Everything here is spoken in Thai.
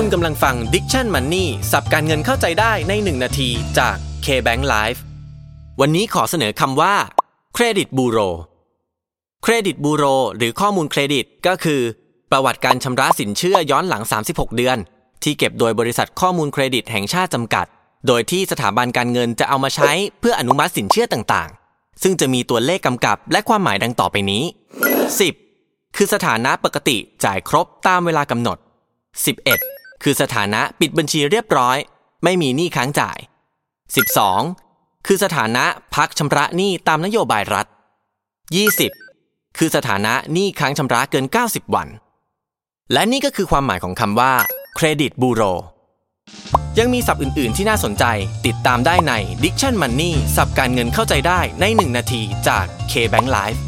คุณกำลังฟัง Diction Money สับการเงินเข้าใจได้ใน 1 นาทีจาก K-Bank Live วันนี้ขอเสนอคำว่า Credit Bureau Credit Bureau หรือข้อมูลเครดิตก็คือ ประวัติการชำระสินเชื่อย้อนหลัง 36 เดือน ที่เก็บโดยบริษัทข้อมูลเครดิตแห่งชาติจำกัด โดยที่สถาบันการเงินจะเอามาใช้เพื่ออนุมัติสินเชื่อต่างๆ ซึ่งจะมีตัวเลขกำกับและความหมายดังต่อไปนี้ 10. คือสถานะปกติจ่ายครบตามเวลากำหนด 11. คือสถานะปิดบัญชีเรียบร้อย ไม่มีหนี้ค้างจ่าย 12. คือสถานะพักชำระหนี้ตามนโยบายรัฐ 20. คือสถานะหนี้ค้างชำระเกิน 90 วัน และนี่ก็คือความหมายของคำว่าเครดิตบูโรยังมีศัพท์อื่น ๆ ที่น่าสนใจติดตามได้ใน Diction Money สับการเงินเข้าใจได้ใน 1 นาทีจาก K-Bank Live